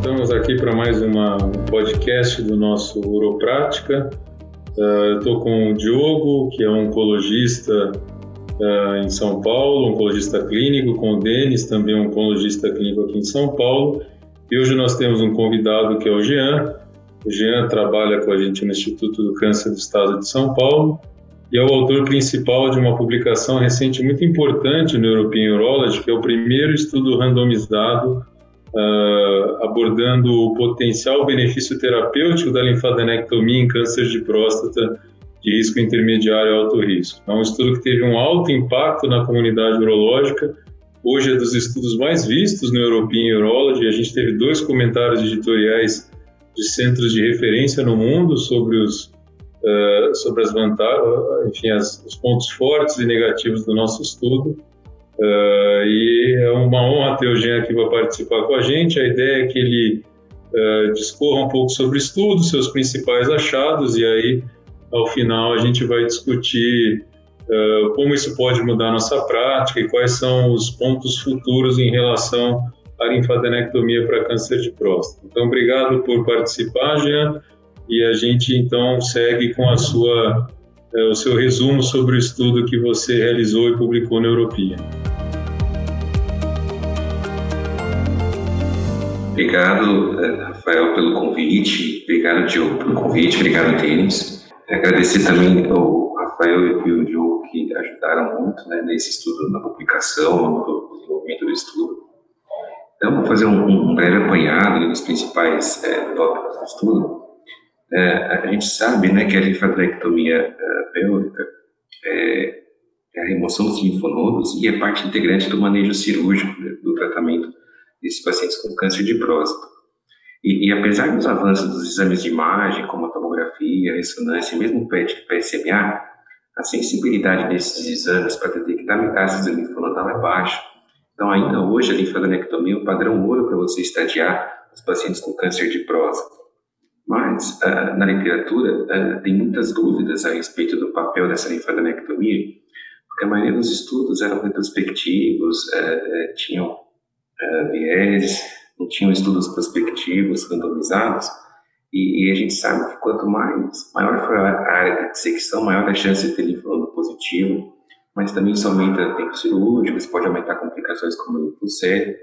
Estamos aqui para mais uma, um podcast do nosso Uroprática. Uh, eu estou com o Diogo, que é um oncologista uh, em São Paulo, oncologista clínico, com o Denis, também um oncologista clínico aqui em São Paulo. E hoje nós temos um convidado que é o Jean. O Jean trabalha com a gente no Instituto do Câncer do Estado de São Paulo e é o autor principal de uma publicação recente muito importante no European Urology, que é o primeiro estudo randomizado uh, abordando o potencial benefício terapêutico da linfadenectomia em câncer de próstata de risco intermediário e alto risco. É um estudo que teve um alto impacto na comunidade urológica. Hoje é dos estudos mais vistos no European Urology. A gente teve dois comentários editoriais de centros de referência no mundo sobre os uh, sobre as vantagens, enfim, as, os pontos fortes e negativos do nosso estudo. Uh, e é uma honra ter o Jean aqui para participar com a gente. A ideia é que ele uh, discorra um pouco sobre o estudo, seus principais achados, e aí, ao final, a gente vai discutir uh, como isso pode mudar nossa prática e quais são os pontos futuros em relação à linfadenectomia para câncer de próstata. Então, obrigado por participar, Jean, e a gente então segue com a sua, o seu resumo sobre o estudo que você realizou e publicou na Europia. Obrigado, eh, Rafael, pelo convite. Obrigado, Diogo, pelo convite. Obrigado, Denis. Agradecer também ao Rafael e ao Diogo que ajudaram muito né, nesse estudo, na publicação, no desenvolvimento do estudo. Então, vou fazer um, um breve apanhado dos principais é, tópicos do estudo. É, a gente sabe né, que a linfadenectomia é, pélvica é, é, a remoção dos linfonodos e é parte integrante do manejo cirúrgico né, do tratamento desses pacientes com câncer de próstata. E, e, apesar dos avanços dos exames de imagem, como a tomografia, a ressonância e mesmo o PET PSMA, a sensibilidade desses exames para detectar metástases linfonodal é baixa. Então, ainda hoje, a linfadenectomia é o padrão ouro para você estadiar os pacientes com câncer de próstata. Mas, uh, na literatura, uh, tem muitas dúvidas a respeito do papel dessa linfadenectomia, porque a maioria dos estudos eram retrospectivos, uh, tinham viés, não tinham estudos prospectivos, randomizados, e, e, a gente sabe que quanto mais, maior for a área de dissecção, maior a chance de ter linfonodo positivo, mas também isso aumenta tempo cirúrgico, isso pode aumentar complicações como linfocele.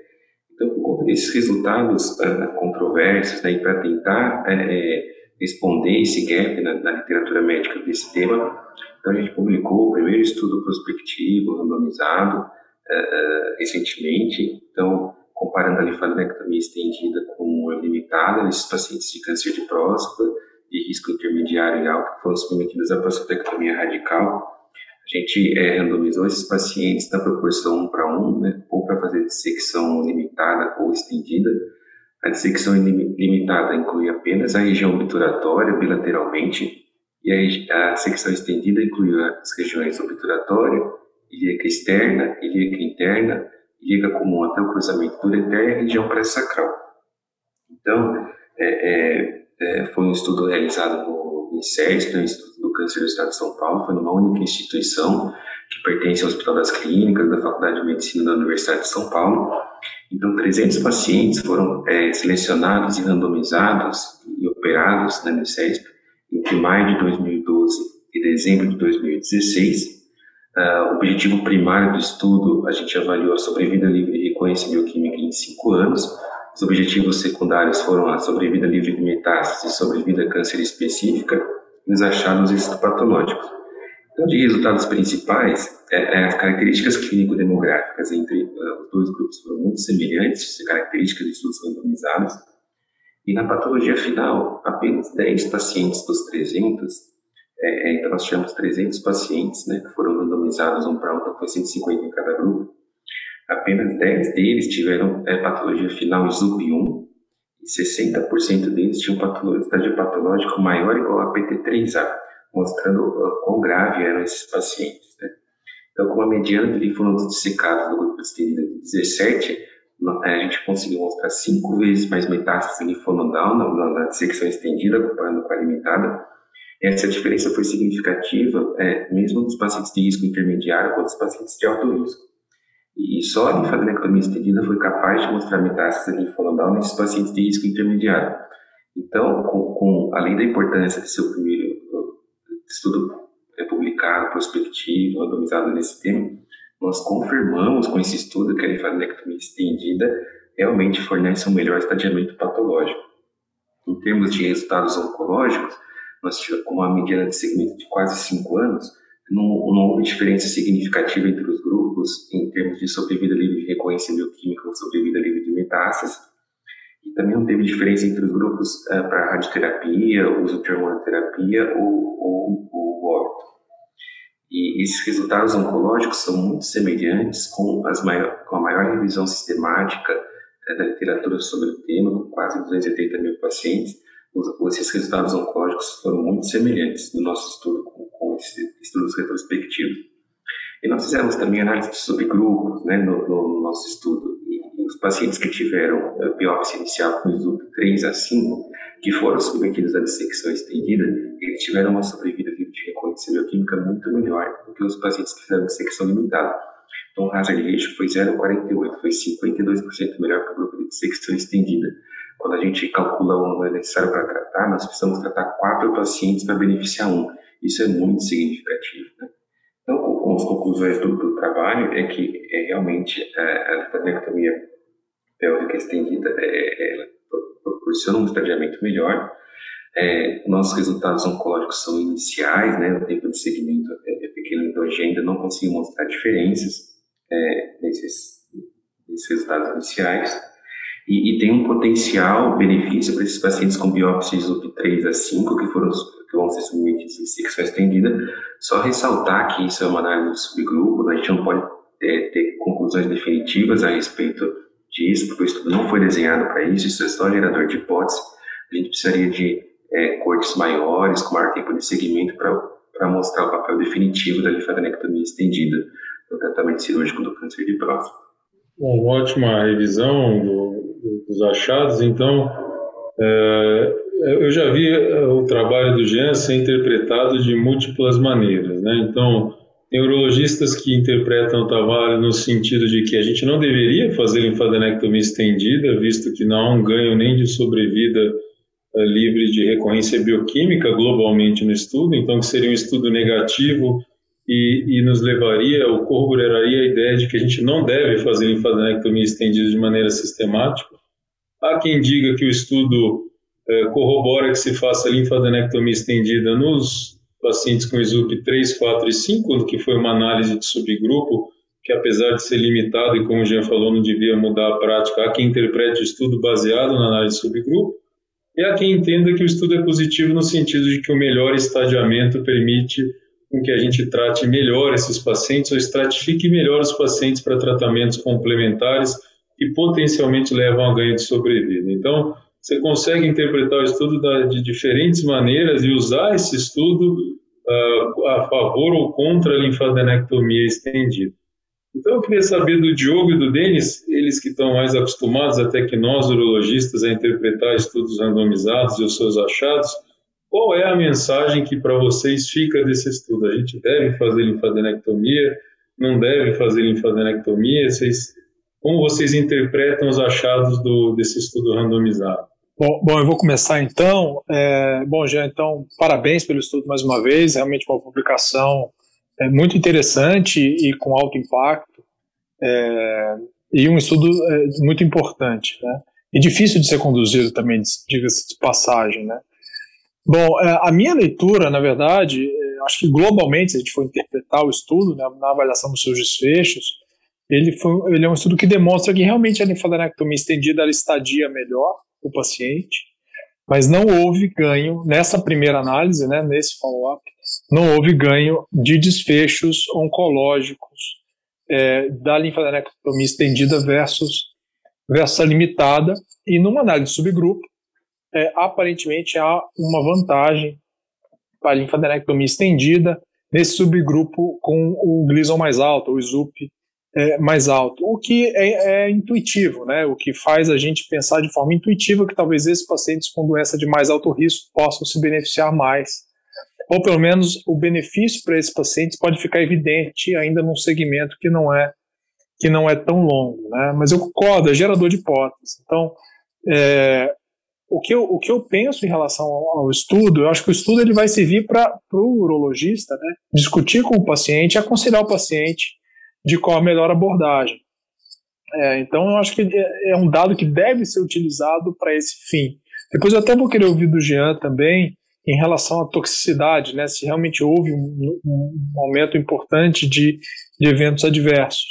Então, desses resultados uh, controversos, né, para tentar uh, responder esse gap na, na, literatura médica desse tema, então a gente publicou o primeiro estudo prospectivo, randomizado, uh, recentemente. Então, comparando a linfadenectomia estendida com a limitada nesses pacientes de câncer de próstata de risco intermediário e alto que foram submetidos à prostatectomia radical, a gente é, randomizou esses pacientes na proporção 1 para 1, né, ou para fazer dissecção limitada ou estendida. A dissecção limitada inclui apenas a região obturatória bilateralmente, e a, a estendida inclui as regiões obturatória, ilíaca externa, ilíaca interna, ilíaca comum até o cruzamento do ureter e a região pré-sacral. Então, é, é, é, foi um estudo realizado no no Instituto do Câncer do Estado de São Paulo, foi numa única instituição que pertence ao Hospital das Clínicas da Faculdade de Medicina da Universidade de São Paulo. Então, 300 pacientes foram é, selecionados e randomizados e operados na INSERS entre maio de 2012 e dezembro de 2016 Uh, o objetivo primário do estudo, a gente avaliou a sobrevida livre de recorrência bioquímica em 5 anos. Os objetivos secundários foram a sobrevida livre de metástase e sobrevida câncer específica e os achados histopatológicos. Então, de resultados principais, é, é, as características clínico-demográficas entre uh, os dois grupos foram muito semelhantes, características de estudos randomizados, e na patologia final, apenas 10 pacientes dos 300 é, é, então, nós tivemos 300 pacientes, né, que foram randomizados um para então foi 150 em cada grupo. Apenas 10 deles tiveram é, patologia final ZUP1 e 60% deles tinham patologia patológico maior ou igual a PT3A, mostrando uh, quão grave eram esses pacientes. Né. Então, com a mediana de linfonodos dissecados do grupo de 17, a gente conseguiu mostrar cinco vezes mais metástase linfonodal na, na, na dissecção estendida, comparando com a limitada, essa diferença foi significativa, é, mesmo nos pacientes de risco intermediário quanto nos pacientes de alto risco. E só a linfadenectomia estendida foi capaz de mostrar metástases linfonodal nesses pacientes de risco intermediário. Então, com, com, além da importância de ser o primeiro estudo é, publicado, prospectivo, randomizado nesse tema, nós confirmamos com esse estudo que a linfadenectomia estendida realmente fornece um melhor estadiamento patológico. Em termos de resultados oncológicos, nós tivemos uma mediana de segmento de quase 5 anos, não, houve diferença significativa entre os grupos em termos de sobrevida livre de recorrência bioquímica ou sobrevida livre de metástase. E também não teve diferença entre os grupos uh, para radioterapia, uso de hormonoterapia ou, o óbito. E esses resultados oncológicos são muito semelhantes com, as maior, com a maior revisão sistemática uh, da literatura sobre o tema, com quase 280 mil pacientes. Os, esses resultados oncológicos foram muito semelhantes no nosso estudo com estudos retrospectivos. E nós fizemos também análise de subgrupos né, no, no nosso estudo. E, os pacientes que tiveram biópsia inicial com ISUP 3 a 5, que foram submetidos à dissecção estendida, eles tiveram uma sobrevida de recorrência bioquímica muito melhor do que os pacientes que fizeram dissecção limitada. Então, o hazard ratio foi 0,48, foi 52% melhor que o grupo de dissecção estendida. Quando a gente calcula o número necessário para tratar, nós precisamos tratar quatro pacientes para beneficiar um. Isso é muito significativo. Né? Então, as conclusões do, do, trabalho é que é realmente a, é, a linfadenectomia pélvica estendida é, ela proporciona um estadiamento melhor. É, nossos resultados oncológicos são iniciais, né? o tempo de segmento é, é pequeno, então a gente ainda não consegue mostrar diferenças é, nesses, nesses resultados iniciais e, e, tem um potencial benefício para esses pacientes com biópsias UP 3 a 5, que, foram, que vão ser submetidos à secção estendida. Só ressaltar que isso é uma análise de subgrupo, né? a gente não pode ter, ter conclusões definitivas a respeito disso, porque o estudo não foi desenhado para isso, isso é só gerador de hipótese. A gente precisaria de é, cortes maiores, com maior tempo de segmento, para mostrar o papel definitivo da linfadenectomia estendida no tratamento cirúrgico do câncer de próstata. Bom, ótima revisão do, dos achados. Então, é, eu já vi é, o trabalho do Jean ser interpretado de múltiplas maneiras. Né? Então, tem urologistas que interpretam o trabalho no sentido de que a gente não deveria fazer linfadenectomia estendida, visto que não há um ganho nem de sobrevida é, livre de recorrência bioquímica globalmente no estudo, então que seria um estudo negativo e, e, nos levaria ou corroboraria a ideia de que a gente não deve fazer linfadenectomia estendida de maneira sistemática. Há quem diga que o estudo é, corrobora que se faça linfadenectomia estendida nos pacientes com ESUP 3, 4 e 5, que foi uma análise de subgrupo, que apesar de ser limitado e como o Jean falou, não devia mudar a prática, há quem interprete o estudo baseado na análise de subgrupo, e há quem entenda que o estudo é positivo no sentido de que o melhor estadiamento permite com que a gente trate melhor esses pacientes ou estratifique melhor os pacientes para tratamentos complementares que potencialmente levam a ganho de sobrevida. Então, você consegue interpretar o estudo de diferentes maneiras e usar esse estudo uh, a favor ou contra a linfadenectomia estendida. Então, eu queria saber do Diogo e do Denis, eles que estão mais acostumados até que nós, urologistas, a interpretar estudos randomizados e os seus achados, qual é a mensagem que para vocês fica desse estudo? A gente deve fazer linfadenectomia? Não deve fazer linfadenectomia? Vocês, como vocês interpretam os achados do, desse estudo randomizado? Bom, bom, eu vou começar então. É, bom, já então, parabéns pelo estudo mais uma vez. Realmente uma publicação é, muito interessante e com alto impacto. É, e um estudo é, muito importante, né? E difícil de ser conduzido também, diga-se de passagem, né? Bom, é, a minha leitura, na verdade, é, acho que globalmente, se a gente for interpretar o estudo, né, na avaliação dos seus desfechos, ele, foi, ele é um estudo que demonstra que realmente a linfadenectomia estendida ela estadia melhor o paciente, mas não houve ganho, nessa primeira análise, né, nesse follow-up, não houve ganho de desfechos oncológicos é, da linfadenectomia estendida versus, versus limitada, e numa análise de subgrupo, é, aparentemente há uma vantagem para a linfadenectomia estendida nesse subgrupo com o Gleason mais alto, o SUP é, mais alto, o que é, é, intuitivo, né? o que faz a gente pensar de forma intuitiva que talvez esses pacientes com doença de mais alto risco possam se beneficiar mais. Ou pelo menos o benefício para esses pacientes pode ficar evidente ainda num segmento que não é que não é tão longo, né? Mas eu concordo, é gerador de hipóteses. Então, é, o, que eu, o que eu penso em relação ao, ao estudo, eu acho que o estudo ele vai servir para o urologista né, discutir com o paciente, aconselhar o paciente de qual a melhor abordagem. É, então, eu acho que é, é um dado que deve ser utilizado para esse fim. Depois eu até vou querer ouvir do Jean também em relação à toxicidade, né, se realmente houve um, um aumento importante de, de eventos adversos.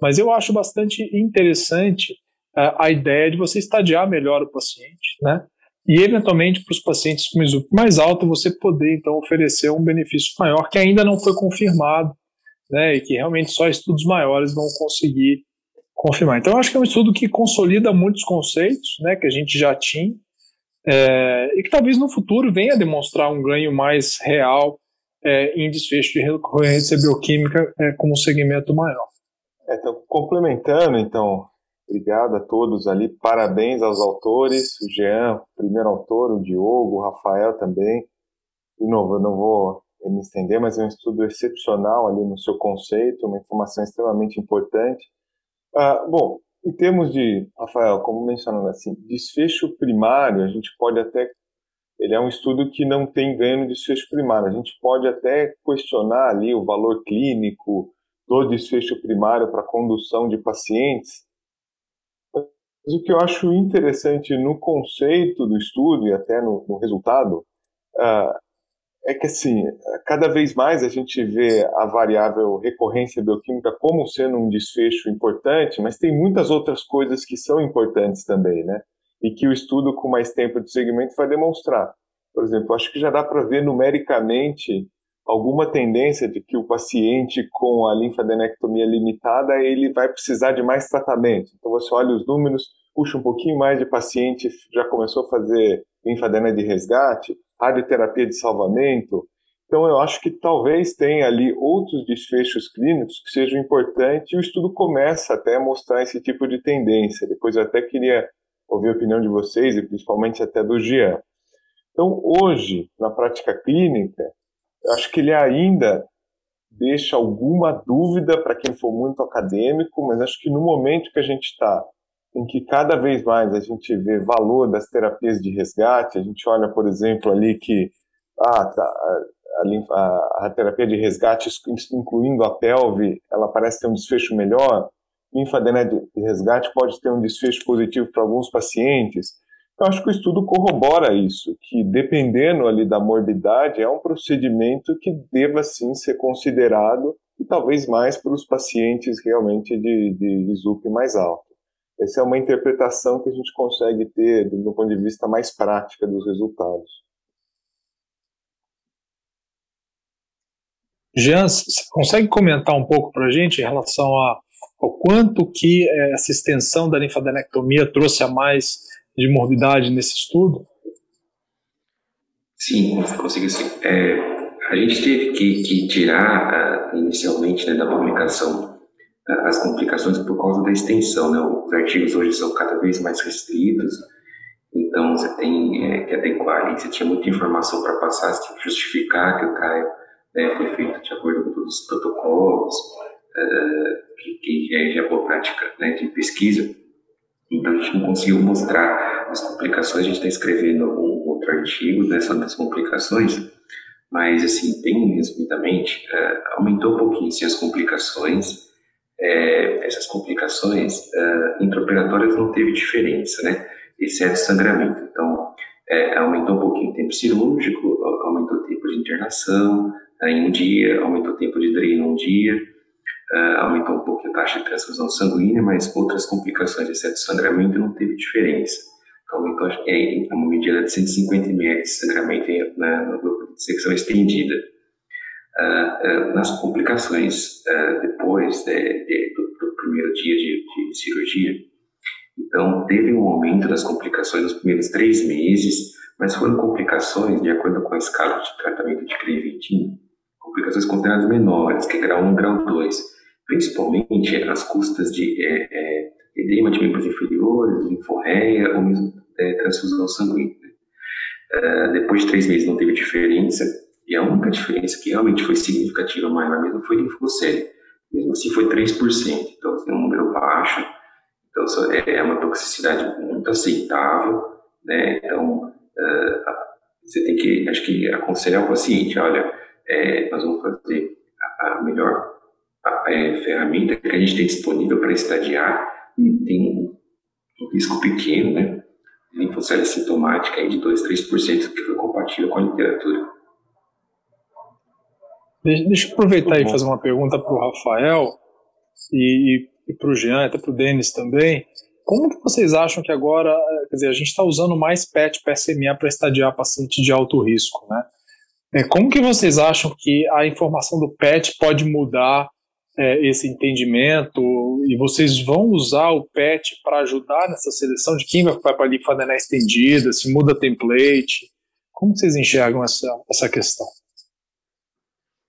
Mas eu acho bastante interessante uh, a ideia de você estadiar melhor o paciente, né? E eventualmente para os pacientes com ISUP mais alto você poder então oferecer um benefício maior que ainda não foi confirmado, né? E que realmente só estudos maiores vão conseguir confirmar. Então acho que é um estudo que consolida muitos conceitos, né? Que a gente já tinha é, e que talvez no futuro venha demonstrar um ganho mais real é, em desfecho de recorrência bioquímica é, como segmento maior. É, então, complementando, então, obrigado a todos ali, parabéns aos autores, o Jean, primeiro autor, o Diogo, o Rafael também. De novo, eu não vou me estender, mas é um estudo excepcional ali no seu conceito, uma informação extremamente importante. Ah, bom, em termos de, Rafael, como mencionando assim, desfecho primário, a gente pode até. Ele é um estudo que não tem ganho no desfecho primário. A gente pode até questionar ali o valor clínico do desfecho primário para condução de pacientes. Mas o que eu acho interessante no conceito do estudo e até no, no resultado uh, é que, assim, cada vez mais a gente vê a variável recorrência bioquímica como sendo um desfecho importante, mas tem muitas outras coisas que são importantes também, né? E que o estudo com mais tempo de segmento vai demonstrar. Por exemplo, acho que já dá para ver numericamente alguma tendência de que o paciente com a linfadenectomia limitada ele vai precisar de mais tratamento. Então você olha os números, puxa um pouquinho mais de paciente já começou a fazer linfadena de resgate, radioterapia de salvamento. Então, eu acho que talvez tenha ali outros desfechos clínicos que sejam importantes e o estudo começa até a mostrar esse tipo de tendência. Depois eu até queria ouvir a opinião de vocês e principalmente até do Jean. Então, hoje, na prática clínica, eu acho que ele ainda deixa alguma dúvida para quem for muito acadêmico, mas acho que no momento que a gente está em que cada vez mais a gente vê valor das terapias de resgate. A gente olha, por exemplo, ali que ah, tá, a, a, a, terapia de resgate, incluindo a pelve, ela parece ter um desfecho melhor. Linfadena de resgate pode ter um desfecho positivo para alguns pacientes. Eu acho que o estudo corrobora isso, que dependendo ali da morbidade, é um procedimento que deva sim ser considerado e talvez mais para os pacientes realmente de, de ISUP mais alto. Essa é uma interpretação que a gente consegue ter do ponto de vista mais prática dos resultados. Jean, você consegue comentar um pouco para a gente em relação a, ao quanto que eh, essa extensão da linfadenectomia trouxe a mais de morbidade nesse estudo? Sim, consigo sim. É, a gente teve que, que tirar uh, inicialmente né, da publicação as complicações por causa da extensão. Né? Os artigos hoje são cada vez mais restritos, então você tem é, que adequar ali. Você tinha muita informação para passar, você tem que justificar que o CAIO né, foi feito de acordo com todos os protocolos, uh, que, que é boa prática né, de pesquisa. Então a gente não conseguiu mostrar as complicações, a gente está escrevendo um outro artigo né, sobre as complicações, mas assim, bem resumidamente, uh, aumentou um pouquinho assim, as complicações, é, essas complicações uh, intraoperatórias não teve diferença, né? Exceto sangramento. Então, é, aumentou um pouquinho o tempo cirúrgico, aumentou o tempo de internação uh, em um dia, aumentou o tempo de dreno um dia, uh, aumentou um pouco a taxa de transfusão sanguínea, mas outras complicações, exceto sangramento, não teve diferença. Então, aumentou é, uma medida de 150 ml de sangramento na, no grupo de secção estendida. Uh, nas complicações uh, depois de, de, do, do, primeiro dia de, de, cirurgia. Então, teve um aumento das complicações nos primeiros três meses, mas foram complicações, de acordo com a escala de tratamento de Crevitine, complicações consideradas menores, que é grau 1 grau 2, principalmente as custas de é, é, edema de membros inferiores, linforreia ou mesmo é, transfusão sanguínea. Uh, depois de três meses não teve diferença, e a única diferença que realmente foi significativa, maior mesmo, foi linfocele. mesmo assim foi 3%, então é um número baixo, então é, é uma toxicidade muito aceitável, né? Então uh, você tem que, acho que aconselhar o paciente, olha, é, nós vamos fazer a, a melhor a, é, ferramenta que a gente tem disponível para estadiar e tem um risco pequeno, né? Linfocele sintomática aí de 2, 3% que foi compatível com a literatura. Deixa eu aproveitar e fazer uma pergunta para o Rafael e, e para o Jean, até para o Denis também. Como que vocês acham que agora, eh, quer dizer, a gente está usando mais PET PSMA para estadiar paciente de alto risco, né? É, como que vocês acham que a informação do PET pode mudar é, esse entendimento e vocês vão usar o PET para ajudar nessa seleção de quem vai para a linfadena estendida, se muda template? Como vocês enxergam essa, essa questão?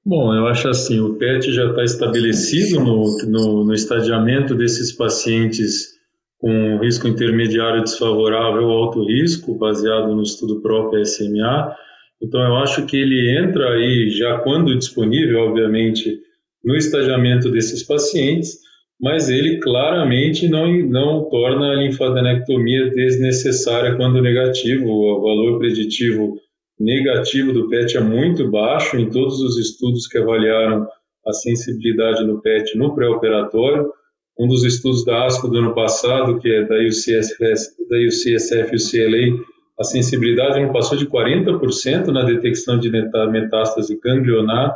Bom, eu acho assim, o PET já está estabelecido no, no, no estadiamento desses pacientes com risco intermediário desfavorável ou alto risco, baseado no estudo próprio SMA. Então, eu acho que ele entra aí, já quando disponível, obviamente, no estadiamento desses pacientes, mas ele claramente não, não torna a linfadenectomia desnecessária quando negativo. O valor preditivo negativo do PET é muito baixo em todos os estudos que avaliaram a sensibilidade no PET no pré-operatório. Um dos estudos da ASCO do ano passado, que é da UCSF, da UCSF e o CLA, a sensibilidade não passou de 40% na detecção de metástase ganglionar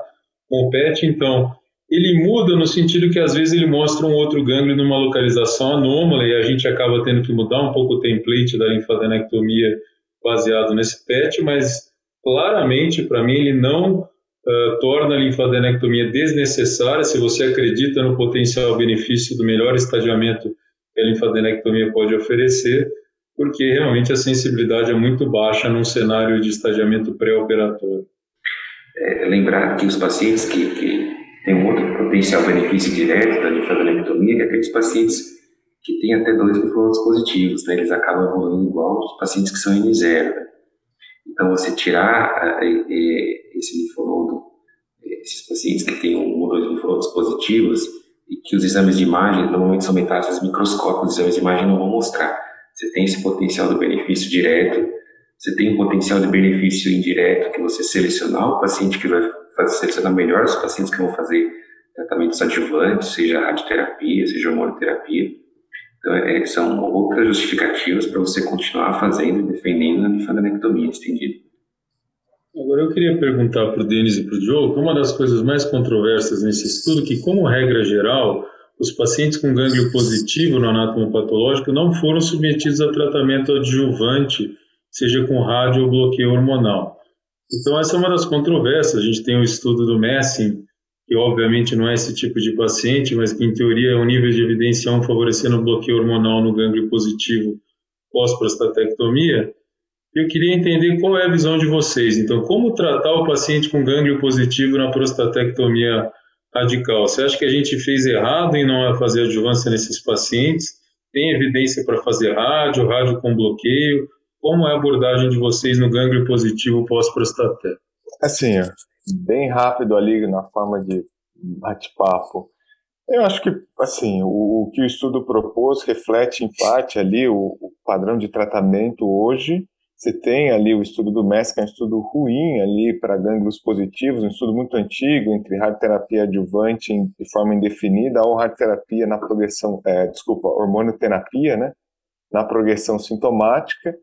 com o PET. Então, ele muda no sentido que às vezes ele mostra um outro gânglio numa localização anômala e a gente acaba tendo que mudar um pouco o template da linfadenectomia baseado nesse PET, mas claramente, para mim, ele não uh, torna a linfadenectomia desnecessária se você acredita no potencial benefício do melhor estadiamento que a linfadenectomia pode oferecer, porque realmente a sensibilidade é muito baixa num cenário de estadiamento pré-operatório. É, lembrar que os pacientes que, que têm um outro potencial benefício direto da linfadenectomia, que é aqueles pacientes que têm até dois linfonodos positivos, né, eles acabam evoluindo igual os pacientes que são N0. Né? Então, você tirar esse linfonodo, esses pacientes que têm um ou dois linfonodos positivos, e que os exames de imagem normalmente são metástases microscópicas, os exames de imagem não vão mostrar. Você tem esse potencial do benefício direto, você tem um potencial de benefício indireto que você selecionar o paciente que vai fazer, selecionar melhor os pacientes que vão fazer tratamentos adjuvantes, seja radioterapia, seja hormonoterapia. Então, é, são outras justificativas para você continuar fazendo e defendendo a linfadenectomia estendida. Agora, eu queria perguntar para o Denis e para o Diogo, que uma das coisas mais controversas nesse estudo, que como regra geral, os pacientes com gânglio positivo no anátomo patológico não foram submetidos a tratamento adjuvante, seja com rádio ou bloqueio hormonal. Então, essa é uma das controvérsias. A gente tem o um estudo do Messing, que obviamente não é esse tipo de paciente, mas que em teoria é um nível de evidência 1 favorecendo o bloqueio hormonal no gânglio positivo pós-prostatectomia. Eu queria entender qual é a visão de vocês. Então, como tratar o paciente com gânglio positivo na prostatectomia radical? Você acha que a gente fez errado em não fazer adjuvância nesses pacientes? Tem evidência para fazer rádio, rádio com bloqueio? Como é a abordagem de vocês no gânglio positivo pós-prostatectomia? Assim, bem rápido ali na forma de bate-papo. Eu acho que, assim, o, o, que o estudo propôs reflete em parte ali o, o, padrão de tratamento hoje. Você tem ali o estudo do MESC, que é um estudo ruim ali para gânglios positivos, um estudo muito antigo entre radioterapia adjuvante em, de forma indefinida ou radioterapia na progressão, é, desculpa, hormonoterapia, né, na progressão sintomática.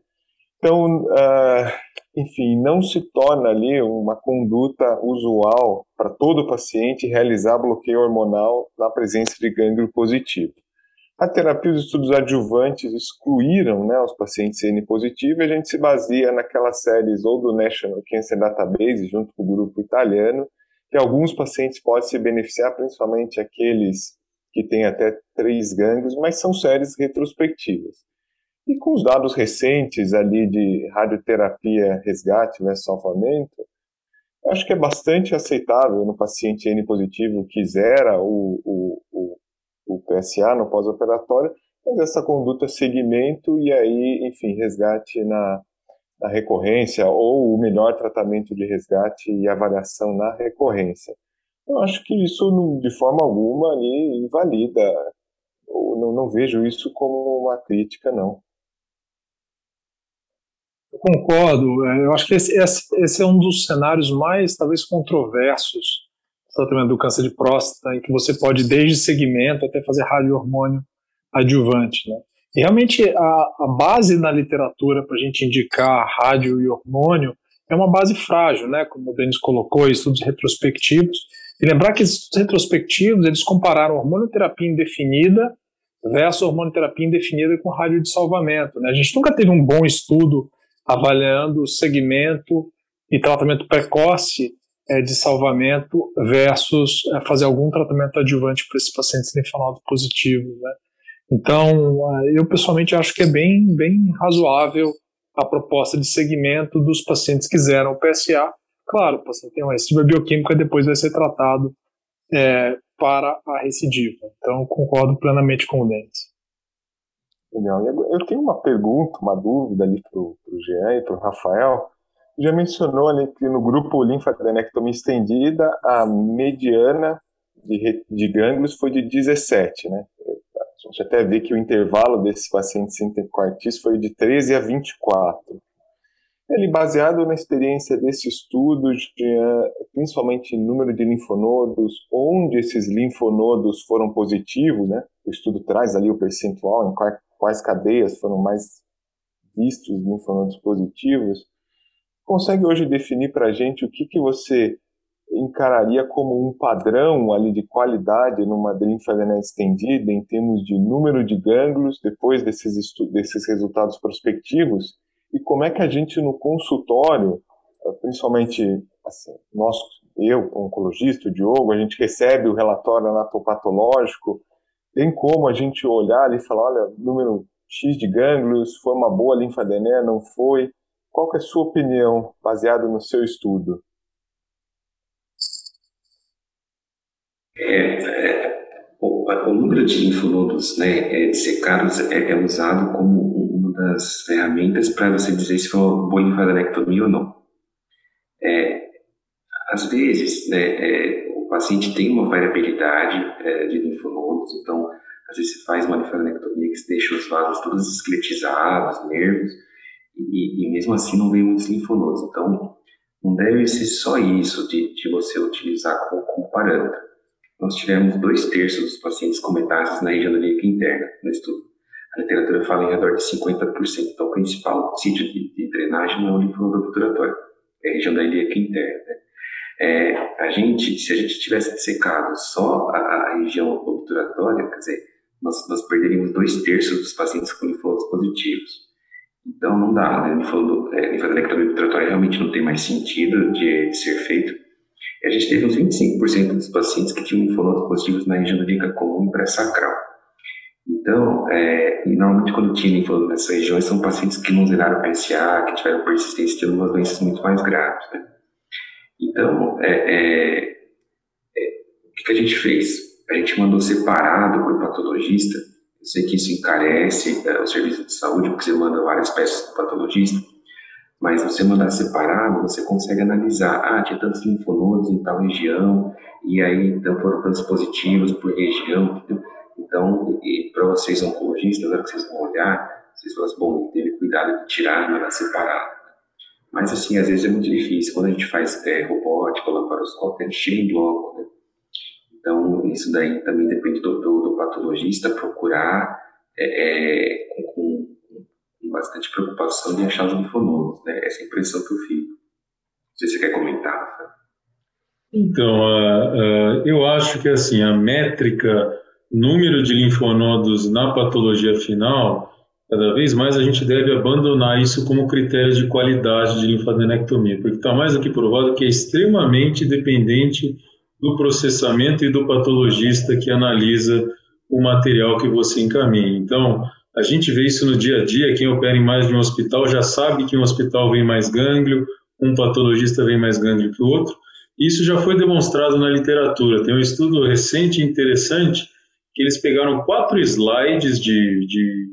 Então, uh, enfim, não se torna ali uma conduta usual para todo paciente realizar bloqueio hormonal na presença de gânglio positivo. A terapia os estudos adjuvantes excluíram né, os pacientes CN positivo e a gente se baseia naquelas séries ou do National Cancer Database, junto com o grupo italiano, que alguns pacientes podem se beneficiar, principalmente aqueles que têm até três gânglios, mas são séries retrospectivas. E com os dados recentes ali de radioterapia resgate versus salvamento, acho que é bastante aceitável no paciente N positivo que zera o, o, o, o PSA no pós-operatório, mas essa conduta segmento e aí, enfim, resgate na, na recorrência ou o melhor tratamento de resgate e avaliação na recorrência. Eu acho que isso, de forma alguma, ali invalida. Eu não, não vejo isso como uma crítica, não. Eu concordo. É, eu acho que esse, esse, é um dos cenários mais, talvez, controversos do tratamento do câncer de próstata, em que você pode, desde segmento até fazer radio-hormônio adjuvante. Né? E realmente, a, a base na literatura para a gente indicar rádio e hormônio é uma base frágil, né? como o Denis colocou, estudos retrospectivos. E lembrar que esses retrospectivos, eles compararam hormonoterapia indefinida versus hormonoterapia indefinida com rádio de salvamento. Né? A gente nunca teve um bom estudo avaliando o segmento e tratamento precoce é, de salvamento versus é, fazer algum tratamento adjuvante para esses pacientes linfonodo positivos. Né? Então, eu pessoalmente acho que é bem, bem razoável a proposta de segmento dos pacientes que zeram o PSA. Claro, o paciente tem uma recidiva bioquímica depois vai ser tratado é, para a recidiva. Então, concordo plenamente com o Denis. Legal. Eu tenho uma pergunta, uma dúvida ali para o Jean e para o Rafael. Já mencionou ali que no grupo linfadenectomia estendida, a mediana de, de gânglios foi de 17, né? A gente até vê que o intervalo desses pacientes sem quartis foi de 13 a 24. Ele, baseado na experiência desse estudo, de, principalmente número de linfonodos, onde esses linfonodos foram positivos, né? O estudo traz ali o percentual em quais cadeias foram mais vistos linfonodos consegue hoje definir para a gente o que, que você encararia como um padrão ali de qualidade numa linfadenese estendida em termos de número de gânglios depois desses, desses resultados prospectivos? E como é que a gente no consultório, principalmente assim, nós, eu, oncologista, o Diogo, a gente recebe o relatório anatopatológico tem como a gente olhar e falar, olha, número X de gânglios, foi uma boa linfadenema, não foi? Qual é a sua opinião, baseada no seu estudo? É, é, o, o, número de linfonodos né, é, dissecados é, é, usado como uma das ferramentas para você dizer se foi uma boa linfadenectomia ou não. É, às vezes, né, é, o paciente tem uma variabilidade é, de linfonodos, então, às vezes, se faz uma linfadenectomia que deixa os vasos todos esqueletizados, nervos, e, e, mesmo assim não vem muitos linfonodos. Então, não deve ser só isso de, de você utilizar como, como, parâmetro. Nós tivemos dois terços dos pacientes com metástases na região da lírica interna no estudo. A literatura fala em redor de 50%. Então, o principal sítio de, de drenagem não é o linfonodo obturatório, é a região da ilíaca interna. Né? É, a gente, se a gente tivesse secado só a, a região obturatória, quer dizer, nós, nós perderíamos dois terços dos pacientes com linfonodos positivos. Então não dá, né? Linfonodo, é, linfadenectomia obturatória realmente não tem mais sentido de, de ser feito. E a gente teve uns 25% dos pacientes que tinham linfonodos positivos na região lírica comum e pré-sacral. Então, é, normalmente quando tinha linfonodo nessas regiões, são pacientes que não zeraram PSA, que tiveram persistência de algumas doenças muito mais graves, né? Então, é, é, é, o que a gente fez? A gente mandou separado para o patologista. Eu sei que isso encarece é, o serviço de saúde, porque você manda várias peças para o patologista, mas você mandar separado, você consegue analisar, ah, tinha tantos linfonodos em tal região, e aí então foram tantos positivos por região. Então, para vocês oncologistas, na hora que vocês vão olhar, vocês falam assim, bom, teve cuidado de tirar, mandar separado. Mas, assim, às vezes é muito difícil. Quando a gente faz é, robótica, laparoscópio, a gente tira em bloco, né? Então, isso daí também depende do, do, do patologista procurar é, é, com, com, bastante preocupação de achar os linfonodos, né? Essa é a impressão que eu fico. Não sei se você quer comentar, Rafael. Então, uh, uh, eu acho que, assim, a métrica número de linfonodos na patologia final Cada vez mais a gente deve abandonar isso como critério de qualidade de linfadenectomia, porque está mais do que provado que é extremamente dependente do processamento e do patologista que analisa o material que você encaminha. Então, a gente vê isso no dia a dia, quem opera em mais de um hospital já sabe que um hospital vem mais gânglio, um patologista vem mais gânglio que o outro. Isso já foi demonstrado na literatura. Tem um estudo recente interessante que eles pegaram quatro slides de, de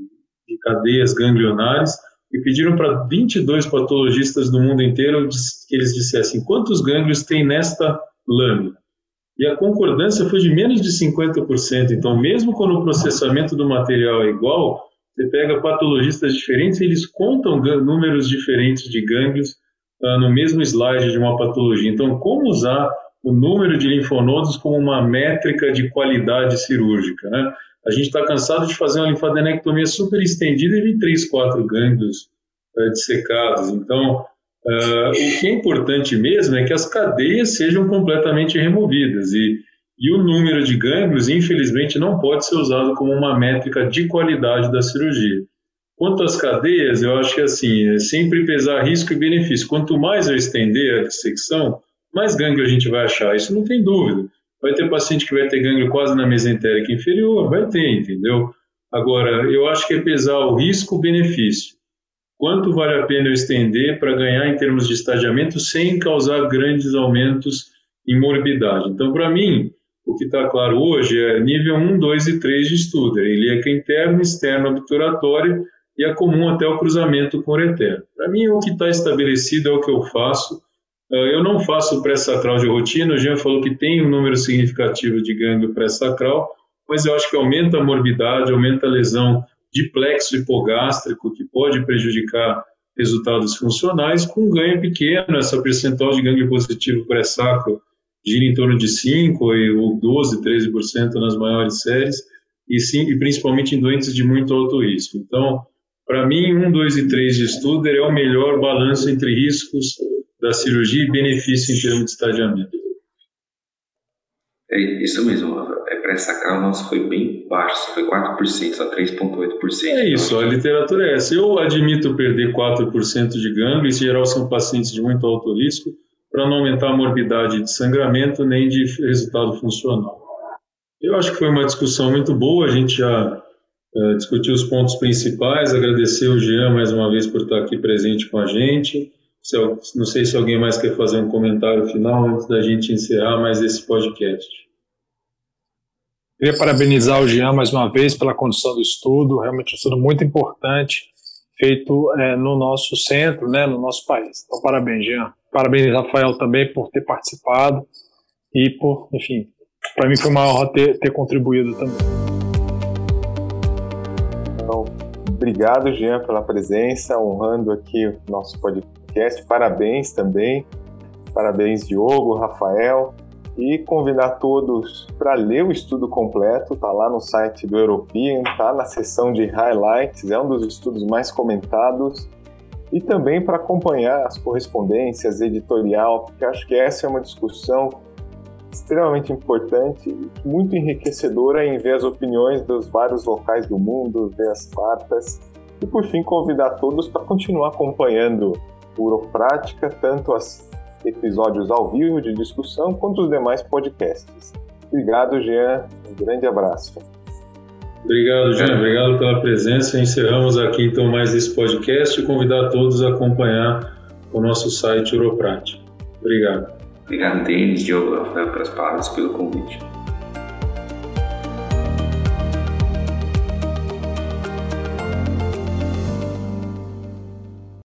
de cadeias ganglionares e pediram para 22 patologistas do mundo inteiro que eles dissessem quantos gânglios tem nesta lâmina. e a concordância foi de menos de 50%. Então, mesmo quando o processamento do material é igual, você pega patologistas diferentes e eles contam números diferentes de gânglios uh, no mesmo slide de uma patologia. Então, como usar o número de linfonodos como uma métrica de qualidade cirúrgica? Né? A gente está cansado de fazer uma linfadenectomia super estendida e de 3, 4 gânglios uh, dissecados. Então, Uh, o que é importante mesmo é que as cadeias sejam completamente removidas e, e o número de gânglios, infelizmente, não pode ser usado como uma métrica de qualidade da cirurgia. Quanto às cadeias, eu acho que assim, é sempre pesar risco e benefício. Quanto mais eu estender a dissecção, mais gânglio a gente vai achar, isso não tem dúvida. Vai ter paciente que vai ter gânglio quase na mesentérica inferior, vai ter, entendeu? Agora, eu acho que é pesar o risco-benefício quanto vale a pena eu estender para ganhar em termos de estadiamento sem causar grandes aumentos em morbidade. Então, para mim, o que está claro hoje é nível 1, 2 e 3 de estudo, ilíaca interno, externo, obturatório e é comum até o cruzamento com o ureter. Para mim, o que está estabelecido é o que eu faço. Ah, eu não faço pré-sacral de rotina, o Jean falou que tem um número significativo de gânglio pré-sacral, mas eu acho que aumenta a morbidade, aumenta a lesão de plexo hipogástrico, que pode prejudicar resultados funcionais, com um ganho pequeno, essa percentual de ganho positivo pré-sacro gira em torno de 5 ou 12, 13% nas maiores séries, e, sim, e principalmente em doentes de muito alto risco. Então, para mim, 1, 2 e 3 de estudo é o melhor balanço entre riscos da cirurgia e benefício em termos de estadiamento. É isso mesmo, é pré-sacral nosso foi bem baixo, foi 4%, só 3,8%. É isso, a literatura é essa. Eu admito perder 4% de gânglio, em geral são pacientes de muito alto risco, para não aumentar a morbidade de sangramento nem de resultado funcional. Eu acho que foi uma discussão muito boa, a gente já uh, discutiu os pontos principais, agradecer o Jean mais uma vez por estar aqui presente com a gente. Se, não sei se alguém mais quer fazer um comentário final antes da gente encerrar mais esse podcast. Queria parabenizar o Jean mais uma vez pela condução do estudo, realmente um estudo muito importante, feito é, no nosso centro, né, no nosso país. Então, parabéns, Jean. Parabéns, Rafael, também por ter participado e por, enfim, para mim foi uma honra ter, ter contribuído também. Então, obrigado, Jean, pela presença, honrando aqui o nosso podcast. Parabéns também. Parabéns, Diogo, Rafael. E convidar todos para ler o estudo completo, tá lá no site do European, tá na seção de highlights, é um dos estudos mais comentados, e também para acompanhar as correspondências editorial, porque acho que essa é uma discussão extremamente importante, muito enriquecedora em ver as opiniões dos vários locais do mundo, ver as cartas, e por fim convidar todos para continuar acompanhando o Uroprática, tanto as episódios ao vivo de discussão, quanto os demais podcasts. Obrigado, Jean. Um grande abraço. Obrigado, Jean. Obrigado pela presença. Encerramos aqui então mais esse podcast e convidar todos a acompanhar o nosso site Uroprat. Obrigado. Obrigado, Denis, Diogo, Rafael, pelas palavras, pelo convite.